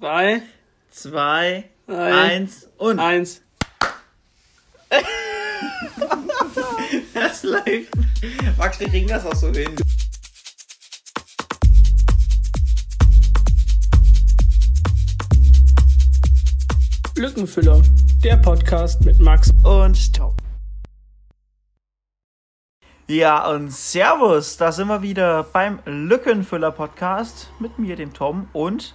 Drei, zwei, drei, eins und. eins. Das läuft. Max, wir kriegen das auch so hin. Lückenfüller, der Podcast mit Max. Und Tom. Ja, und Servus, da sind wir wieder beim Lückenfüller-Podcast mit mir, dem Tom und.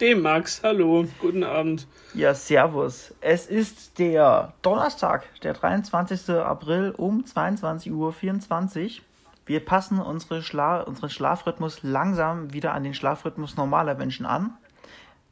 Dem Max, hallo, guten Abend. Ja, Servus. Es ist der Donnerstag, der 23. April um 22.24 Uhr. Wir passen unsere Schla unseren Schlafrhythmus langsam wieder an den Schlafrhythmus normaler Menschen an.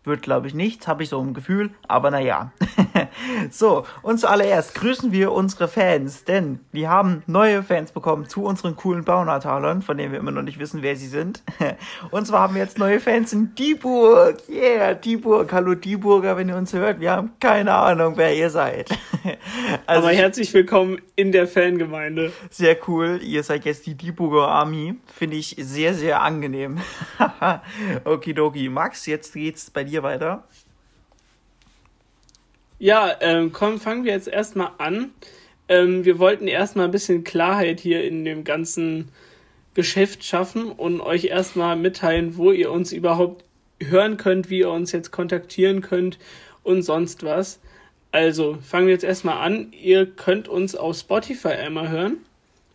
Wird, glaube ich, nichts, habe ich so ein Gefühl, aber naja. so, und zuallererst grüßen wir unsere Fans, denn wir haben neue Fans bekommen zu unseren coolen Baunatalern, von denen wir immer noch nicht wissen, wer sie sind. und zwar haben wir jetzt neue Fans in Dieburg. Yeah, Dieburg. Hallo Dieburger, wenn ihr uns hört. Wir haben keine Ahnung, wer ihr seid. also, aber herzlich willkommen in der Fangemeinde. Sehr cool. Ihr seid jetzt die Dieburger Army. Finde ich sehr, sehr angenehm. Okidoki. Max, jetzt geht's bei dir weiter. Ja, ähm, komm, fangen wir jetzt erstmal an. Ähm, wir wollten erstmal ein bisschen Klarheit hier in dem ganzen Geschäft schaffen und euch erstmal mitteilen, wo ihr uns überhaupt hören könnt, wie ihr uns jetzt kontaktieren könnt und sonst was. Also, fangen wir jetzt erstmal an. Ihr könnt uns auf Spotify einmal hören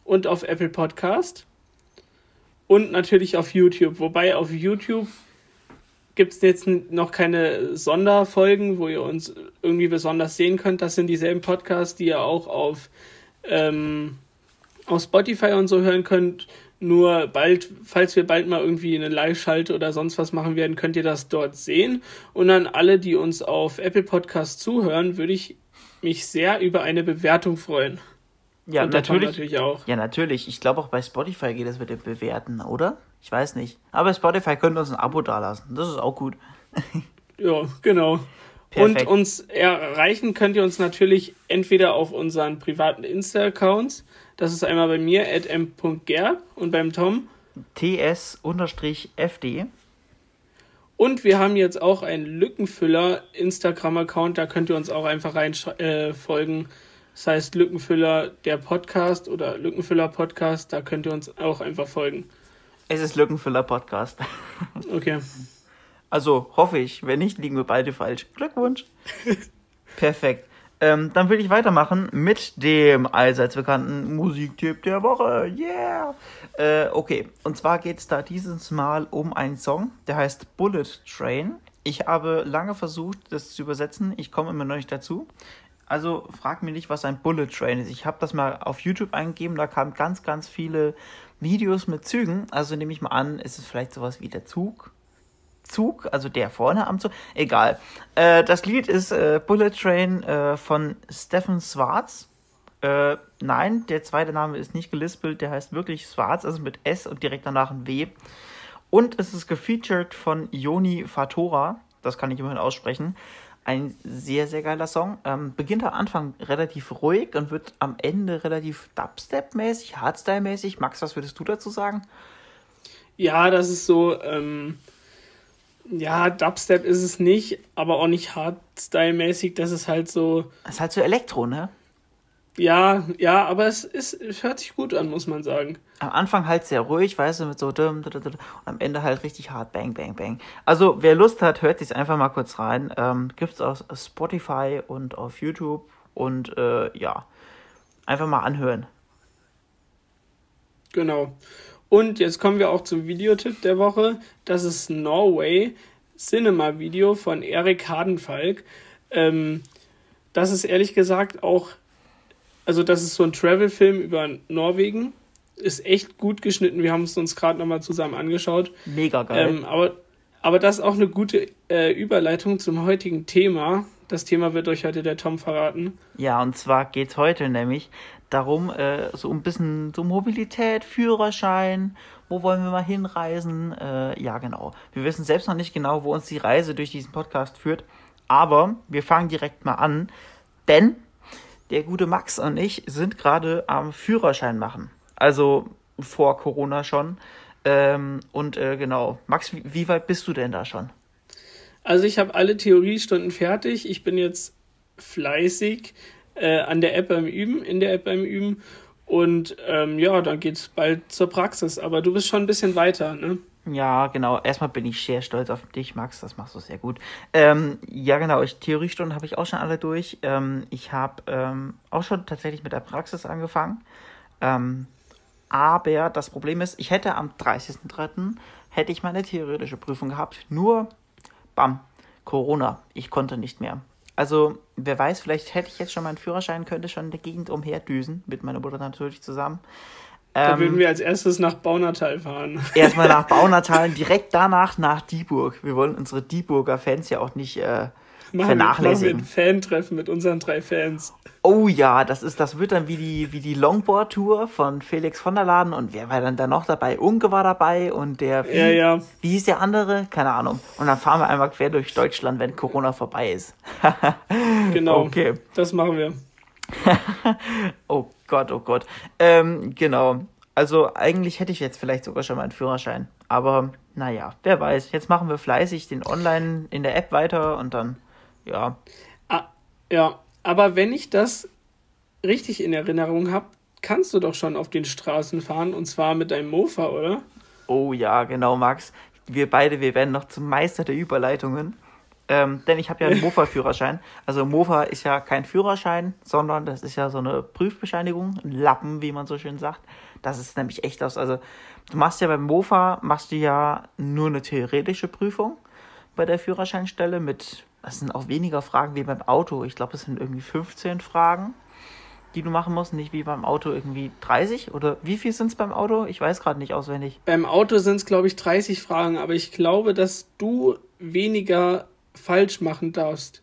und auf Apple Podcast und natürlich auf YouTube. Wobei auf YouTube gibt es jetzt noch keine Sonderfolgen, wo ihr uns irgendwie besonders sehen könnt. Das sind dieselben Podcasts, die ihr auch auf, ähm, auf Spotify und so hören könnt. Nur bald, falls wir bald mal irgendwie eine Live-Schalte oder sonst was machen werden, könnt ihr das dort sehen. Und an alle, die uns auf Apple Podcasts zuhören, würde ich mich sehr über eine Bewertung freuen. Ja, natürlich. natürlich auch. Ja, natürlich. Ich glaube auch bei Spotify geht es mit dem Bewerten, oder? Ich weiß nicht. Aber Spotify könnte uns ein Abo dalassen. Das ist auch gut. ja, genau. Perfekt. Und uns erreichen könnt ihr uns natürlich entweder auf unseren privaten Insta-Accounts. Das ist einmal bei mir, at m.ger und beim Tom. ts-fd. Und wir haben jetzt auch einen Lückenfüller Instagram-Account. Da könnt ihr uns auch einfach rein äh, folgen. Das heißt Lückenfüller der Podcast oder Lückenfüller Podcast. Da könnt ihr uns auch einfach folgen. Es ist Lückenfüller Podcast. Okay. Also hoffe ich. Wenn nicht, liegen wir beide falsch. Glückwunsch. Perfekt. Ähm, dann will ich weitermachen mit dem allseits bekannten Musiktipp der Woche. Yeah! Äh, okay, und zwar geht es da dieses Mal um einen Song, der heißt Bullet Train. Ich habe lange versucht, das zu übersetzen. Ich komme immer noch nicht dazu. Also frag mich nicht, was ein Bullet Train ist. Ich habe das mal auf YouTube eingegeben, da kamen ganz, ganz viele Videos mit Zügen. Also nehme ich mal an, ist es vielleicht sowas wie der Zug. Zug, also der vorne am Zug. Egal. Äh, das Lied ist äh, Bullet Train äh, von Stefan Schwarz. Äh, nein, der zweite Name ist nicht gelispelt, der heißt wirklich Schwarz, also mit S und direkt danach ein W. Und es ist gefeatured von Joni Fatora, das kann ich immerhin aussprechen. Ein sehr, sehr geiler Song. Ähm, beginnt am Anfang relativ ruhig und wird am Ende relativ Dubstep-mäßig, Hardstyle-mäßig. Max, was würdest du dazu sagen? Ja, das ist so, ähm, ja, Dubstep ist es nicht, aber auch nicht Hardstyle-mäßig. Das ist halt so. Das ist halt so Elektro, ne? Ja, ja, aber es, ist, es hört sich gut an, muss man sagen. Am Anfang halt sehr ruhig, weißt du, mit so und am Ende halt richtig hart, bang, bang, bang. Also, wer Lust hat, hört sich einfach mal kurz rein. Ähm, gibt's auf Spotify und auf YouTube und äh, ja, einfach mal anhören. Genau. Und jetzt kommen wir auch zum Videotipp der Woche. Das ist Norway Cinema Video von Erik Hardenfalk. Ähm, das ist ehrlich gesagt auch also das ist so ein Travel-Film über Norwegen. Ist echt gut geschnitten. Wir haben es uns gerade nochmal zusammen angeschaut. Mega geil. Ähm, aber, aber das ist auch eine gute äh, Überleitung zum heutigen Thema. Das Thema wird euch heute der Tom verraten. Ja, und zwar geht es heute nämlich darum, äh, so ein bisschen so Mobilität, Führerschein, wo wollen wir mal hinreisen? Äh, ja, genau. Wir wissen selbst noch nicht genau, wo uns die Reise durch diesen Podcast führt, aber wir fangen direkt mal an, denn der gute Max und ich sind gerade am Führerschein machen. Also vor Corona schon. Ähm, und äh, genau, Max, wie, wie, weit bist du denn da schon? Also ich habe alle Theoriestunden fertig. Ich bin jetzt fleißig äh, an der App beim Üben, in der App beim Üben. Und ähm, ja, dann geht's bald zur Praxis. Aber du bist schon ein bisschen weiter, ne? Ja, genau. Erstmal bin ich sehr stolz auf dich, Max. Das machst du sehr gut. Ähm, ja, genau. Ich, Theoriestunden habe ich auch schon alle durch. Ähm, ich habe ähm, auch schon tatsächlich mit der Praxis angefangen. Ähm, aber das Problem ist, ich hätte am 30.03. hätte ich meine theoretische Prüfung gehabt. Nur, bam, Corona. Ich konnte nicht mehr. Also, wer weiß, vielleicht hätte ich jetzt schon meinen Führerschein, könnte schon in der Gegend umherdüsen, mit meiner Mutter natürlich zusammen. Da ähm, würden wir als erstes nach Baunatal fahren. Erstmal nach Baunatal, direkt danach nach Dieburg. Wir wollen unsere Dieburger Fans ja auch nicht äh, machen vernachlässigen. Wir, machen wir ein Fan-Treffen mit unseren drei Fans. Oh ja, das ist, das wird dann wie die, wie die Longboard-Tour von Felix von der Laden und wer war dann da noch dabei? Unke war dabei und der, wie, ja, ja. wie hieß der andere? Keine Ahnung. Und dann fahren wir einmal quer durch Deutschland, wenn Corona vorbei ist. genau. Okay. Das machen wir. oh Gott, oh Gott. Ähm, genau. Also eigentlich hätte ich jetzt vielleicht sogar schon meinen Führerschein. Aber naja, wer weiß. Jetzt machen wir fleißig den Online in der App weiter und dann, ja. Ah, ja, aber wenn ich das richtig in Erinnerung habe, kannst du doch schon auf den Straßen fahren und zwar mit deinem Mofa, oder? Oh ja, genau, Max. Wir beide, wir werden noch zum Meister der Überleitungen. Ähm, denn ich habe ja einen Mofa-Führerschein. Also Mofa ist ja kein Führerschein, sondern das ist ja so eine Prüfbescheinigung, ein Lappen, wie man so schön sagt. Das ist nämlich echt aus. Also du machst ja beim Mofa, machst du ja nur eine theoretische Prüfung bei der Führerscheinstelle mit, das sind auch weniger Fragen wie beim Auto. Ich glaube, es sind irgendwie 15 Fragen, die du machen musst, nicht wie beim Auto irgendwie 30 oder wie viel sind es beim Auto? Ich weiß gerade nicht auswendig. Beim Auto sind es, glaube ich, 30 Fragen, aber ich glaube, dass du weniger falsch machen darfst.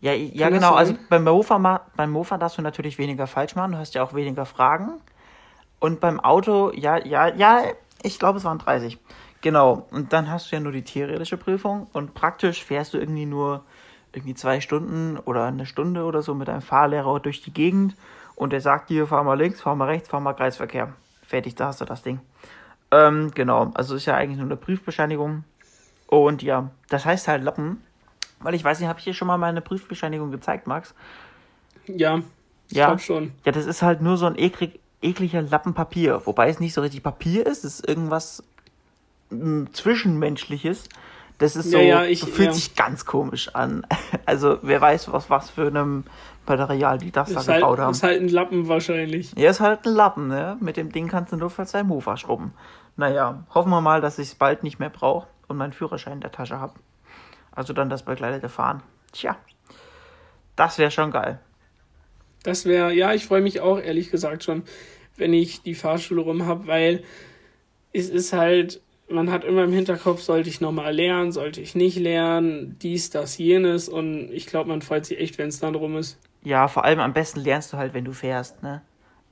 Ja, ja genau. Also beim Mofa, beim Mofa darfst du natürlich weniger falsch machen. Du hast ja auch weniger Fragen. Und beim Auto, ja, ja, ja, ich glaube, es waren 30. Genau. Und dann hast du ja nur die theoretische Prüfung und praktisch fährst du irgendwie nur irgendwie zwei Stunden oder eine Stunde oder so mit einem Fahrlehrer durch die Gegend und der sagt dir, fahr mal links, fahr mal rechts, fahr mal Kreisverkehr. Fertig, da hast du das Ding. Ähm, genau. Also ist ja eigentlich nur eine Prüfbescheinigung. Und ja, das heißt halt Lappen, weil ich weiß nicht, habe ich dir schon mal meine Prüfbescheinigung gezeigt, Max? Ja, ich ja, schon. Ja, das ist halt nur so ein eklig, ekliger Lappen Papier. Wobei es nicht so richtig Papier ist, es ist irgendwas m, Zwischenmenschliches. Das ist so, ja, ja, ich, fühlt ja. sich ganz komisch an. Also wer weiß, was, was für einem Material die das ist da halt, gebaut haben. Ist halt ein Lappen wahrscheinlich. Ja, ist halt ein Lappen, ne? Mit dem Ding kannst du nur für dein Mofa schrubben. Naja, hoffen wir mal, dass ich es bald nicht mehr brauche und meinen Führerschein in der Tasche habe. Also dann das begleitete Fahren. Tja, das wäre schon geil. Das wäre, ja, ich freue mich auch ehrlich gesagt schon, wenn ich die Fahrschule rum habe, weil es ist halt, man hat immer im Hinterkopf, sollte ich nochmal lernen, sollte ich nicht lernen, dies, das, jenes und ich glaube, man freut sich echt, wenn es dann rum ist. Ja, vor allem am besten lernst du halt, wenn du fährst, ne?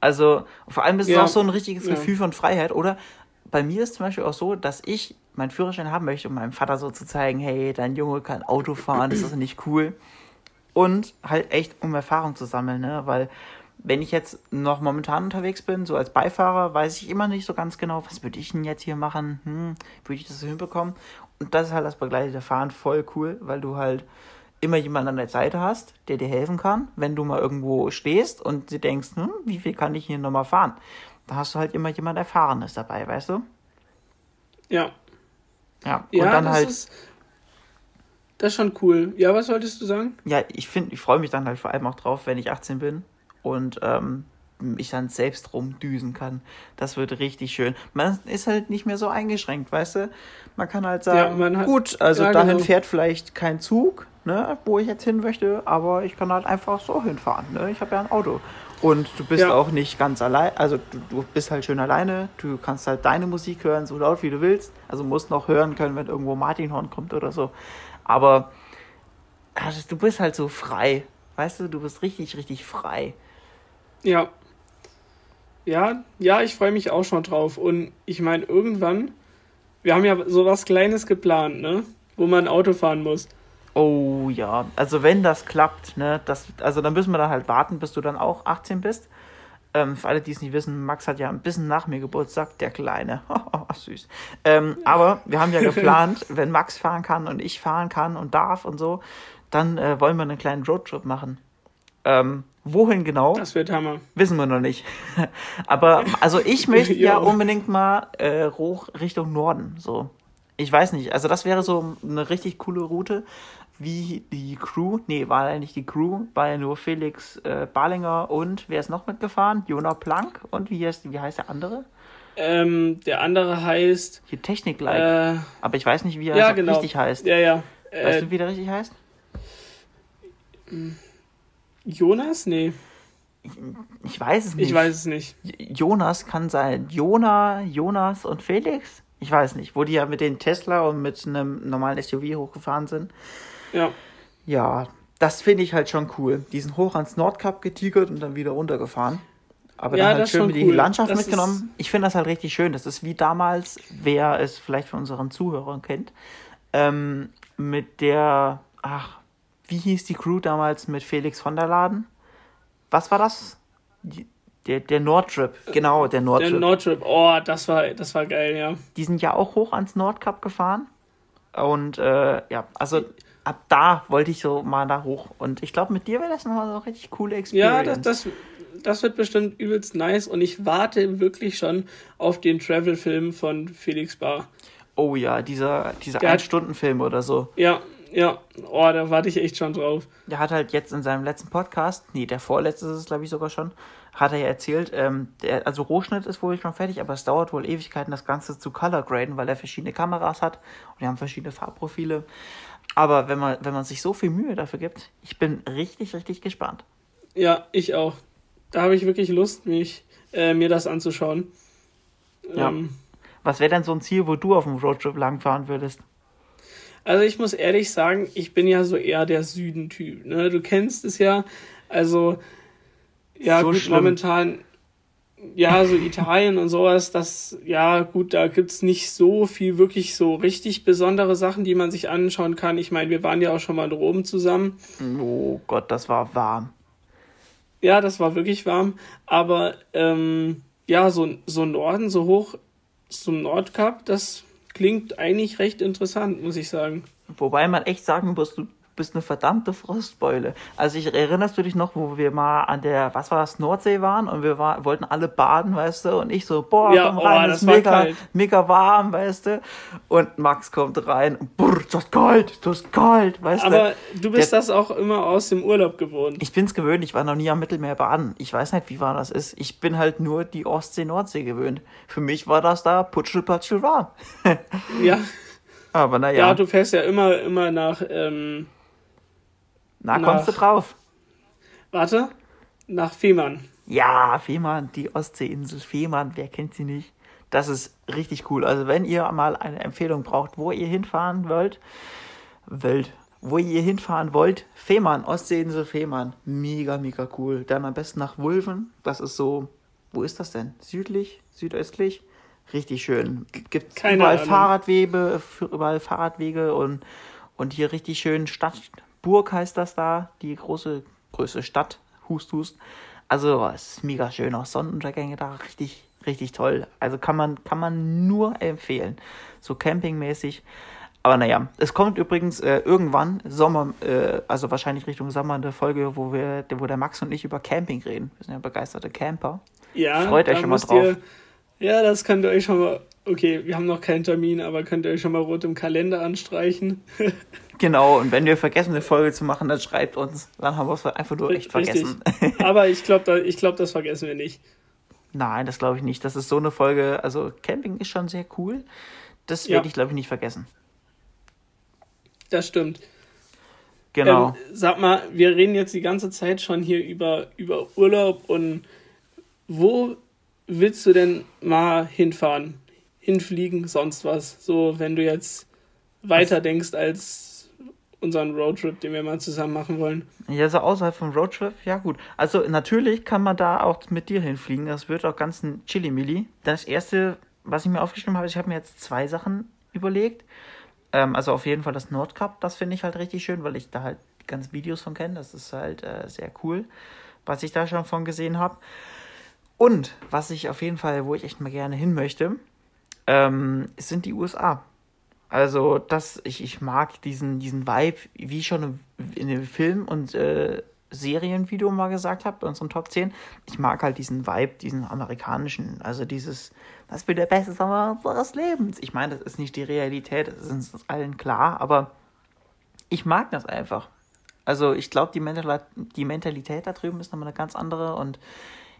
Also, vor allem ist es ja, auch so ein richtiges ja. Gefühl von Freiheit, oder? Bei mir ist zum Beispiel auch so, dass ich meinen Führerschein haben möchte, um meinem Vater so zu zeigen, hey, dein Junge kann Auto fahren, ist das nicht cool? Und halt echt, um Erfahrung zu sammeln, ne? Weil wenn ich jetzt noch momentan unterwegs bin, so als Beifahrer, weiß ich immer nicht so ganz genau, was würde ich denn jetzt hier machen? Hm, würde ich das so hinbekommen? Und das ist halt das begleitete Fahren voll cool, weil du halt immer jemanden an der Seite hast, der dir helfen kann, wenn du mal irgendwo stehst und du denkst, hm, wie viel kann ich hier nochmal fahren? Da hast du halt immer jemand Erfahrenes dabei, weißt du? Ja. Ja, und ja, dann halt. Ist, das ist schon cool. Ja, was wolltest du sagen? Ja, ich finde, ich freue mich dann halt vor allem auch drauf, wenn ich 18 bin und ähm, ich dann selbst rumdüsen kann. Das wird richtig schön. Man ist halt nicht mehr so eingeschränkt, weißt du? Man kann halt sagen, ja, hat, gut, also ja, dahin genau. fährt vielleicht kein Zug, ne, wo ich jetzt hin möchte, aber ich kann halt einfach so hinfahren, ne? Ich habe ja ein Auto. Und du bist ja. auch nicht ganz allein, also du, du, bist halt schön alleine, du kannst halt deine Musik hören, so laut wie du willst. Also musst noch hören können, wenn irgendwo Martinhorn kommt oder so. Aber also, du bist halt so frei. Weißt du, du bist richtig, richtig frei. Ja. Ja, ja, ich freue mich auch schon drauf. Und ich meine, irgendwann, wir haben ja sowas Kleines geplant, ne? Wo man Auto fahren muss. Oh ja, also wenn das klappt, ne, das, also dann müssen wir dann halt warten, bis du dann auch 18 bist. Ähm, für alle, die es nicht wissen, Max hat ja ein bisschen nach mir Geburtstag, der Kleine. Süß. Ähm, aber wir haben ja geplant, wenn Max fahren kann und ich fahren kann und darf und so, dann äh, wollen wir einen kleinen Roadtrip machen. Ähm, wohin genau? Das wird Hammer. Wissen wir noch nicht. aber also ich möchte ja unbedingt mal äh, hoch Richtung Norden. So. Ich weiß nicht. Also das wäre so eine richtig coole Route wie die Crew, nee, war ja nicht die Crew, war ja nur Felix äh, Barlinger und wer ist noch mitgefahren? Jona Plank und wie heißt, wie heißt der andere? Ähm, der andere heißt. Hier Technik-like. Äh, Aber ich weiß nicht, wie er ja, genau. richtig heißt. Ja, ja. Weißt du, wie der richtig heißt? Jonas? Nee. Ich, ich weiß es nicht. Ich weiß es nicht. Jonas kann sein. Jona, Jonas und Felix? Ich weiß nicht. Wo die ja mit den Tesla und mit einem normalen SUV hochgefahren sind. Ja. Ja, das finde ich halt schon cool. Die sind hoch ans Nordkap getigert und dann wieder runtergefahren. Aber ja, dann halt schön mit cool. die Landschaft das mitgenommen. Ich finde das halt richtig schön. Das ist wie damals, wer es vielleicht von unseren Zuhörern kennt, ähm, mit der, ach, wie hieß die Crew damals mit Felix von der Laden? Was war das? Die, der, der Nordtrip, genau, der Nordtrip. Der Nordtrip, oh, das war, das war geil, ja. Die sind ja auch hoch ans Nordkap gefahren. Und äh, ja, also ab da wollte ich so mal da hoch. Und ich glaube, mit dir wäre das nochmal so eine richtig coole Experience. Ja, das, das, das wird bestimmt übelst nice. Und ich warte wirklich schon auf den Travel-Film von Felix Bar. Oh ja, dieser, dieser Ein-Stunden-Film oder so. Ja, ja. Oh, da warte ich echt schon drauf. Der hat halt jetzt in seinem letzten Podcast, nee, der vorletzte ist es, glaube ich, sogar schon, hat er ja erzählt, ähm, der, also Rohschnitt ist wohl schon fertig, aber es dauert wohl Ewigkeiten, das Ganze zu color graden, weil er verschiedene Kameras hat und die haben verschiedene Farbprofile. Aber wenn man, wenn man sich so viel Mühe dafür gibt, ich bin richtig, richtig gespannt. Ja, ich auch. Da habe ich wirklich Lust, mich, äh, mir das anzuschauen. Ja. Ähm, Was wäre denn so ein Ziel, wo du auf dem Roadtrip langfahren würdest? Also ich muss ehrlich sagen, ich bin ja so eher der Süden-Typ. Ne? Du kennst es ja. Also ja, so gut, momentan ja, so Italien und sowas, das, ja, gut, da gibt's nicht so viel wirklich so richtig besondere Sachen, die man sich anschauen kann. Ich meine, wir waren ja auch schon mal in Rom zusammen. Oh Gott, das war warm. Ja, das war wirklich warm. Aber ähm, ja, so, so Norden, so hoch zum Nordkap, das klingt eigentlich recht interessant, muss ich sagen. Wobei man echt sagen muss, du bist eine verdammte Frostbeule. Also ich erinnerst du dich noch, wo wir mal an der, was war das, Nordsee waren und wir war, wollten alle baden, weißt du, und ich so, boah, ja, komm rein, oh, ist mega, mega warm, weißt du, und Max kommt rein, brr, das ist kalt, das ist kalt, weißt Aber du. Aber du bist der, das auch immer aus dem Urlaub gewohnt. Ich bin's gewöhnt, ich war noch nie am Mittelmeer baden. Ich weiß nicht, wie warm das ist. Ich bin halt nur die Ostsee, Nordsee gewöhnt. Für mich war das da putschel, patschel warm. ja. Aber naja. Ja, du fährst ja immer, immer nach, ähm, na, nach, kommst du drauf? Warte, nach Fehmarn. Ja, Fehmarn, die Ostseeinsel Fehmarn, wer kennt sie nicht? Das ist richtig cool. Also wenn ihr mal eine Empfehlung braucht, wo ihr hinfahren wollt, Welt, wo ihr hinfahren wollt, Fehmarn, Ostseeinsel Fehmarn, mega, mega cool. Dann am besten nach Wulven, das ist so, wo ist das denn? Südlich, südöstlich? Richtig schön. Gibt überall Fahrradwege, überall Fahrradwege und, und hier richtig schön Stadt, Burg heißt das da, die große, größte Stadt, Hust, Hust. Also es ist mega schön, auch Sonnenuntergänge da, richtig, richtig toll. Also kann man, kann man nur empfehlen. So campingmäßig. Aber naja, es kommt übrigens äh, irgendwann Sommer, äh, also wahrscheinlich Richtung Sommer eine Folge, wo wir, wo der Max und ich über Camping reden. Wir sind ja begeisterte Camper. Ja, freut euch schon mal drauf. Ihr, ja, das könnt ihr euch schon mal. Okay, wir haben noch keinen Termin, aber könnt ihr euch schon mal rot im Kalender anstreichen. Genau, und wenn wir vergessen, eine Folge zu machen, dann schreibt uns. Dann haben wir es einfach nur echt vergessen. Aber ich glaube, ich glaub, das vergessen wir nicht. Nein, das glaube ich nicht. Das ist so eine Folge. Also, Camping ist schon sehr cool. Das werde ja. ich, glaube ich, nicht vergessen. Das stimmt. Genau. Ähm, sag mal, wir reden jetzt die ganze Zeit schon hier über, über Urlaub und wo willst du denn mal hinfahren? Hinfliegen, sonst was? So, wenn du jetzt weiter denkst als unseren Roadtrip, den wir mal zusammen machen wollen. Ja, so außerhalb vom Roadtrip, ja gut. Also natürlich kann man da auch mit dir hinfliegen. Das wird auch ganz ein Chili-Milli. Das erste, was ich mir aufgeschrieben habe, ich habe mir jetzt zwei Sachen überlegt. Ähm, also auf jeden Fall das Nordcup, das finde ich halt richtig schön, weil ich da halt die ganzen Videos von kenne. Das ist halt äh, sehr cool, was ich da schon von gesehen habe. Und was ich auf jeden Fall, wo ich echt mal gerne hin möchte, ähm, sind die USA. Also, das, ich, ich mag diesen, diesen Vibe, wie ich schon in dem Film und äh, Serienvideo mal gesagt habe, bei unseren Top 10. Ich mag halt diesen Vibe, diesen amerikanischen, also dieses, das wird der beste Sommer unseres Lebens. Ich meine, das ist nicht die Realität, das ist uns allen klar, aber ich mag das einfach. Also ich glaube, die, Mental die Mentalität da drüben ist nochmal eine ganz andere und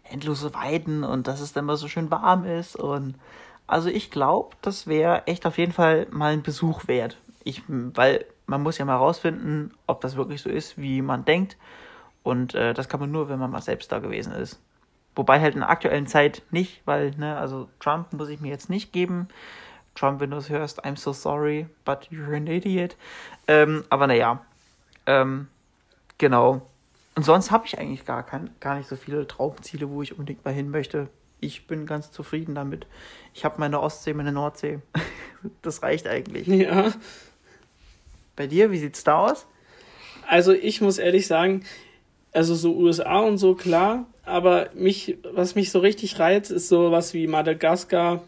endlose Weiden und dass es dann immer so schön warm ist und also ich glaube, das wäre echt auf jeden Fall mal ein Besuch wert. Ich, weil man muss ja mal rausfinden, ob das wirklich so ist, wie man denkt. Und äh, das kann man nur, wenn man mal selbst da gewesen ist. Wobei halt in der aktuellen Zeit nicht, weil, ne, also Trump muss ich mir jetzt nicht geben. Trump, wenn du es hörst, I'm so sorry, but you're an idiot. Ähm, aber naja, ähm, genau. Und sonst habe ich eigentlich gar, kein, gar nicht so viele Traumziele, wo ich unbedingt mal hin möchte. Ich bin ganz zufrieden damit. Ich habe meine Ostsee, meine Nordsee. das reicht eigentlich. Ja. Bei dir, wie sieht's da aus? Also ich muss ehrlich sagen, also so USA und so, klar, aber mich, was mich so richtig reizt, ist sowas wie Madagaskar,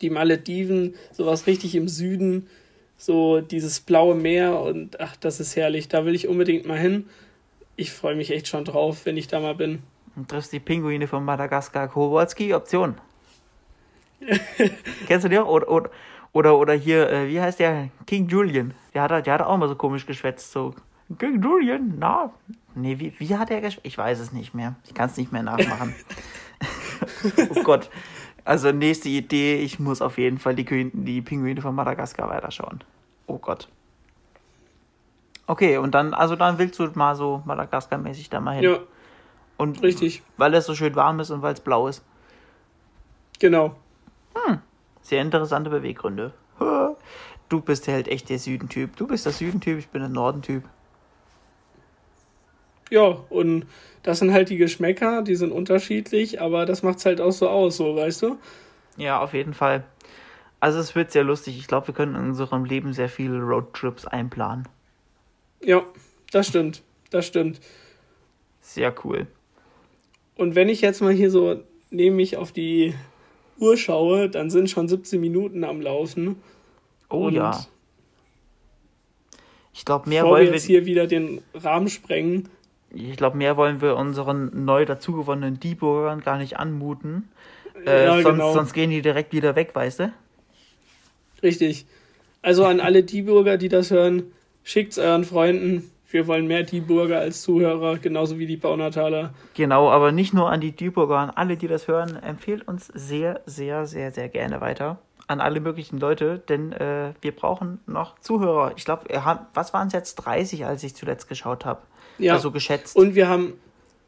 die Malediven, sowas richtig im Süden, so dieses blaue Meer und ach, das ist herrlich. Da will ich unbedingt mal hin. Ich freue mich echt schon drauf, wenn ich da mal bin. Und triffst die Pinguine von Madagaskar, Kowalski, Option. Kennst du die auch? Oder, oder, oder, oder hier, äh, wie heißt der? King Julian. Der hat, der hat auch mal so komisch geschwätzt. So, King Julian, na, Nee, wie, wie hat er gespielt? Ich weiß es nicht mehr. Ich kann es nicht mehr nachmachen. oh Gott. Also nächste Idee, ich muss auf jeden Fall die, die Pinguine von Madagaskar weiterschauen. Oh Gott. Okay, und dann, also dann willst du mal so Madagaskar-mäßig da mal hin. Ja. Und richtig. Weil es so schön warm ist und weil es blau ist. Genau. Hm. Sehr interessante Beweggründe. Du bist halt echt der Südentyp. Du bist der Südentyp, ich bin der Nordentyp. Ja, und das sind halt die Geschmäcker, die sind unterschiedlich, aber das macht es halt auch so aus, so, weißt du? Ja, auf jeden Fall. Also es wird sehr lustig. Ich glaube, wir können in unserem Leben sehr viele Roadtrips einplanen. Ja, das stimmt. Das stimmt. Sehr cool. Und wenn ich jetzt mal hier so nehme mich auf die Uhr schaue, dann sind schon 17 Minuten am Laufen. Oh Und ja. Ich glaube, mehr wollen wir jetzt hier wieder den Rahmen sprengen, ich glaube, mehr wollen wir unseren neu dazugewonnenen D-Bürgern gar nicht anmuten. Äh, ja, sonst, genau. sonst gehen die direkt wieder weg, weißt du? Richtig. Also an alle D-Bürger, die das hören, schickt's euren Freunden. Wir wollen mehr D-Bürger als Zuhörer, genauso wie die Baunataler. Genau, aber nicht nur an die D-Bürger, an alle, die das hören, empfehlt uns sehr, sehr, sehr, sehr gerne weiter. An alle möglichen Leute, denn äh, wir brauchen noch Zuhörer. Ich glaube, was waren es jetzt 30, als ich zuletzt geschaut habe? Ja. Also geschätzt. Und wir haben,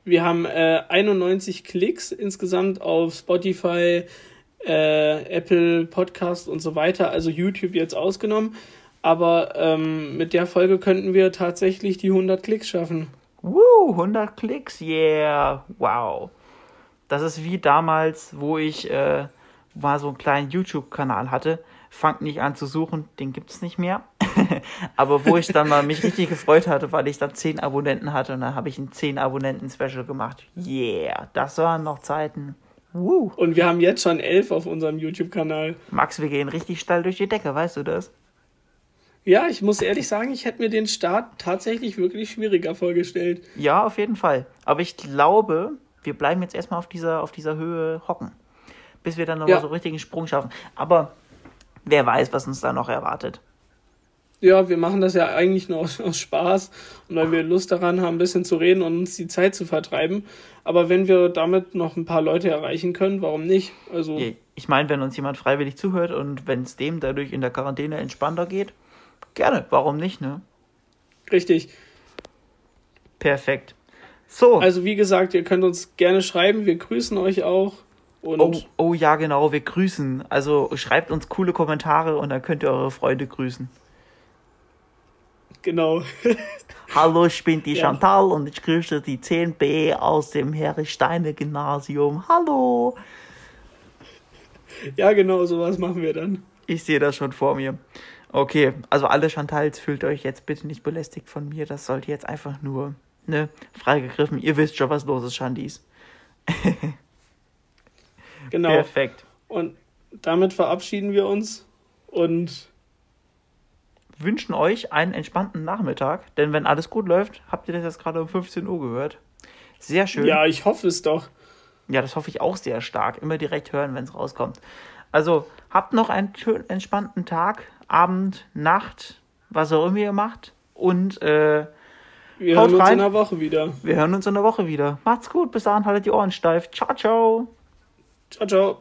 wir haben äh, 91 Klicks insgesamt auf Spotify, äh, Apple Podcast und so weiter, also YouTube jetzt ausgenommen. Aber ähm, mit der Folge könnten wir tatsächlich die 100 Klicks schaffen. Woo, 100 Klicks, yeah, wow. Das ist wie damals, wo ich äh, mal so einen kleinen YouTube-Kanal hatte fangt nicht an zu suchen, den gibt es nicht mehr. Aber wo ich dann mal mich richtig gefreut hatte, weil ich dann 10 Abonnenten hatte und dann habe ich ein 10 Abonnenten-Special gemacht. Yeah, das waren noch Zeiten. Woo. Und wir haben jetzt schon 11 auf unserem YouTube-Kanal. Max, wir gehen richtig steil durch die Decke, weißt du das? Ja, ich muss ehrlich sagen, ich hätte mir den Start tatsächlich wirklich schwieriger vorgestellt. Ja, auf jeden Fall. Aber ich glaube, wir bleiben jetzt erstmal auf dieser, auf dieser Höhe hocken. Bis wir dann nochmal ja. so einen richtigen Sprung schaffen. Aber wer weiß, was uns da noch erwartet. Ja, wir machen das ja eigentlich nur aus, aus, Spaß und weil wir Lust daran haben, ein bisschen zu reden und uns die Zeit zu vertreiben. Aber wenn wir damit noch ein paar Leute erreichen können, warum nicht? Also ich meine, wenn uns jemand freiwillig zuhört und wenn es dem dadurch in der Quarantäne entspannter geht, gerne, warum nicht, ne? Richtig. Perfekt. So. Also wie gesagt, ihr könnt uns gerne schreiben, wir grüßen euch auch. Oh, oh ja, genau, wir grüßen. Also schreibt uns coole Kommentare und dann könnt ihr eure Freunde grüßen. Genau. Hallo, ich bin die ja. Chantal und ich grüße die 10b aus dem Harry Steine Gymnasium. Hallo. Ja, genau, sowas machen wir dann. Ich sehe das schon vor mir. Okay, also alle Chantals fühlt euch jetzt bitte nicht belästigt von mir. Das sollte jetzt einfach nur, ne, freigegriffen. Ihr wisst schon, was los ist, Chandis. Genau. Perfekt. Und damit verabschieden wir uns und Wünschen euch einen entspannten Nachmittag, denn wenn alles gut läuft, habt ihr das jetzt gerade um 15 Uhr gehört. Sehr schön. ja, ich hoffe es doch. Ja, das hoffe ich auch sehr stark. Immer direkt hören, wenn es rauskommt. Also, habt noch einen schönen entspannten Tag, Abend, Nacht, was auch immer ihr macht. Und äh, Wir Haut hören uns rein. in einer Woche wieder. wir hören uns in der Woche wieder. Macht's gut, bis dahin, haltet die Ohren steif. Ciao, ciao. Ciao, ciao.